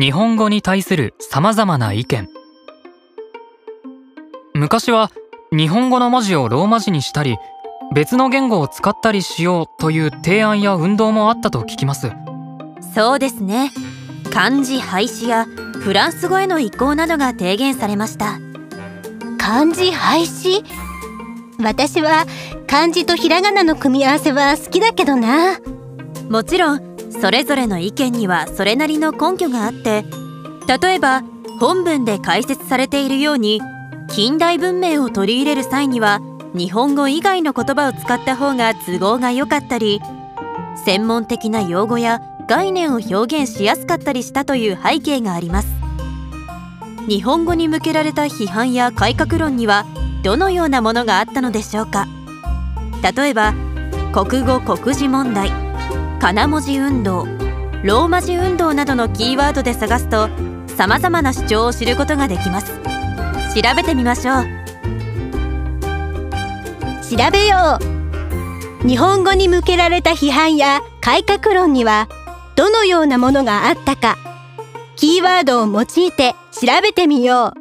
日本語に対する様々な意見。昔は日本語の文字をローマ字にしたり別の言語を使ったりしようという提案や運動もあったと聞きます。そうですね。漢字廃止やフランス語への移行などが提言されました。漢字廃止？私は漢字とひらがなの組み合わせは好きだけどな。もちろんそれぞれの意見にはそれなりの根拠があって例えば本文で解説されているように近代文明を取り入れる際には日本語以外の言葉を使った方が都合が良かったり専門的な用語や概念を表現しやすかったりしたという背景があります。日本語に向けられた批判や改革論にはどのようなものがあったのでしょうか。例えば国語国字問題。かな文字運動ローマ字運動などのキーワードで探すと様々な主張を知ることができます。調べてみましょう。調べよう。日本語に向けられた批判や改革論にはどのようなものがあったかキーワードを用いて調べてみよう。